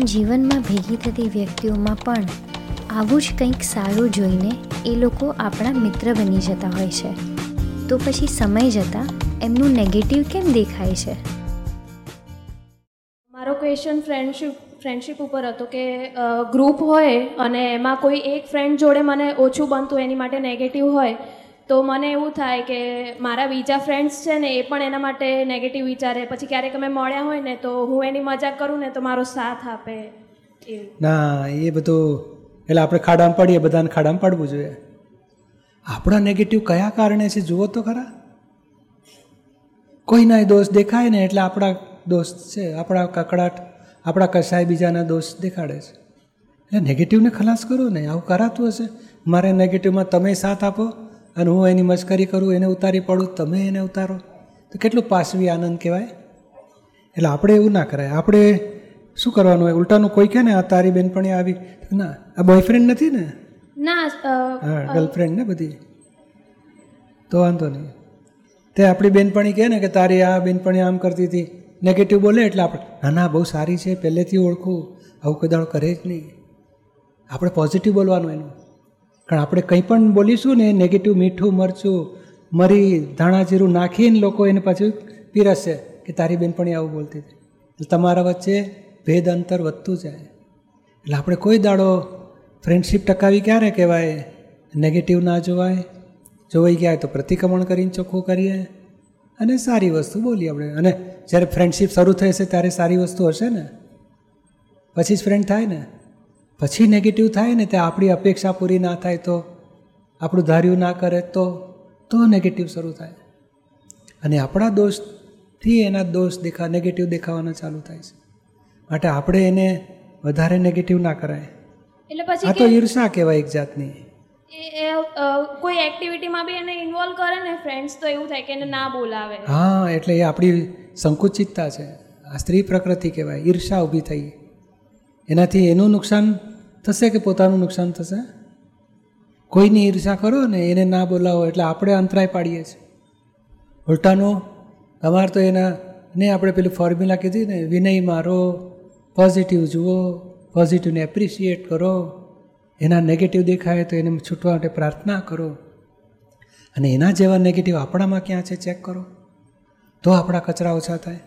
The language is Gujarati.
આપણા જીવનમાં ભેગી થતી વ્યક્તિઓમાં પણ આવું જ કંઈક સારું જોઈને એ લોકો આપણા મિત્ર બની જતા હોય છે. તો પછી સમય જતાં એમનું નેગેટિવ કેમ દેખાય છે? મારો ક્વેશ્ચન ફ્રેન્ડશિપ ફ્રેન્ડશિપ ઉપર હતો કે ગ્રુપ હોય અને એમાં કોઈ એક ફ્રેન્ડ જોડે મને ઓછું બનતું એની માટે નેગેટિવ હોય તો મને એવું થાય કે મારા બીજા ફ્રેન્ડ્સ છે ને એ પણ એના માટે નેગેટિવ વિચારે. પછી ક્યારેક અમે મળ્યા હોય ને તો હું એની મજાક કરું ને તો મારો સાથ આપે. ના, એ બધું, એટલે આપણે ખાડામાં પડીએ, બધાને ખાડામાં પડવું જોઈએ. આપણા નેગેટિવ કયા કારણે છે જુઓ તો ખરા? કોઈના દોષ દેખાય ને એટલે આપણા દોસ્ત છે, આપણા કકડાટ, આપણા કસાય બીજાના દોષ દેખાડે છે. એટલે નેગેટિવને ખલાસ કરો ને, આવું કરાતું હશે. મારે નેગેટિવમાં તમે સાથ આપો અને હું એની મશ્કરી કરું એને ઉતારી પડું તમે એને ઉતારો. તો કેટલું પાસવી આનંદ કહેવાય? એટલે આપણે એવું ના કરાય. આપણે શું કરવાનું હોય? ઉલટાનું કોઈ કહે ને આ તારી બેનપણી આવી. ના આ બોયફ્રેન્ડ નથી ને? ના હા ગર્લફ્રેન્ડ ને બધી. તો વાંધો નહીં. તે આપણી બેનપણી કહે ને કે તારી આ બેનપણી આમ કરતી હતી. નેગેટિવ બોલે એટલે આપણે ના ના બહુ સારી છે પહેલેથી ઓળખું. આવું કોઈ દાડો કરે જ નહીં. આપણે પોઝિટિવ બોલવાનું એનું. કારણ આપણે કંઈ પણ બોલીશું ને નેગેટિવ મીઠું, મરચું, મરી ધાણા જીરું નાખીને લોકો એને પાછું પીરસશે કે તારી બેનપણી આવું બોલતી હતી. તમારા વચ્ચે ભેદ અંતર વધતું જાય. એટલે આપણે કોઈ દાડો ફ્રેન્ડશીપ ટકાવી ક્યારે કહેવાય? નેગેટિવ ના જોવાય. જોવાઈ ગયા તો પ્રતિક્રમણ કરીને ચોખ્ખું કરીએ. અને સારી વસ્તુ બોલીએ આપણે. અને જ્યારે ફ્રેન્ડશીપ શરૂ થઈ હશે ત્યારે સારી વસ્તુ હશે ને? પછી જ ફ્રેન્ડ થાય ને? પછી નેગેટિવ થાય ને ત્યાં આપણી અપેક્ષા પૂરી ના થાય તો આપણું ધાર્યું ના કરે તો તો નેગેટિવ શરૂ થાય. અને આપણા દોષથી એના દોષ દેખા નેગેટિવ દેખાવાના ચાલુ થાય છે. માટે આપણે એને વધારે નેગેટિવ ના કરાય. એટલે આ પછી તો ઈર્ષા કહેવાય એક જાતની. એ- એ કોઈ એક્ટિવિટીમાં બી એને ઇન્વોલ્વ કરે ને ફ્રેન્ડ્સ તો એવું થાય કે એને ના બોલાવે. હા એટલે એ આપણી સંકુચિતતા છે. આ સ્ત્રી પ્રકૃતિ કહેવાય ઈર્ષા ઊભી થઈ. એનાથી એનું નુકસાન થશે કે પોતાનું નુકસાન થશે? કોઈની ઈર્ષા કરો ને એને ના બોલાવો એટલે આપણે અંતરાય પાડીએ છીએ. ઉલટાનો, તમારે તો એના, ને આપણે પેલું ફોર્મ્યુલા કીધી ને, વિનય મારો પોઝિટિવ જુઓ પોઝિટિવને એપ્રિશિએટ કરો, એના નેગેટિવ દેખાય તો એને છૂટવા માટે પ્રાર્થના કરો. અને એના જેવા નેગેટિવ આપણામાં ક્યાં છે ચેક કરો. તો આપણા કચરા ઓછા થાય.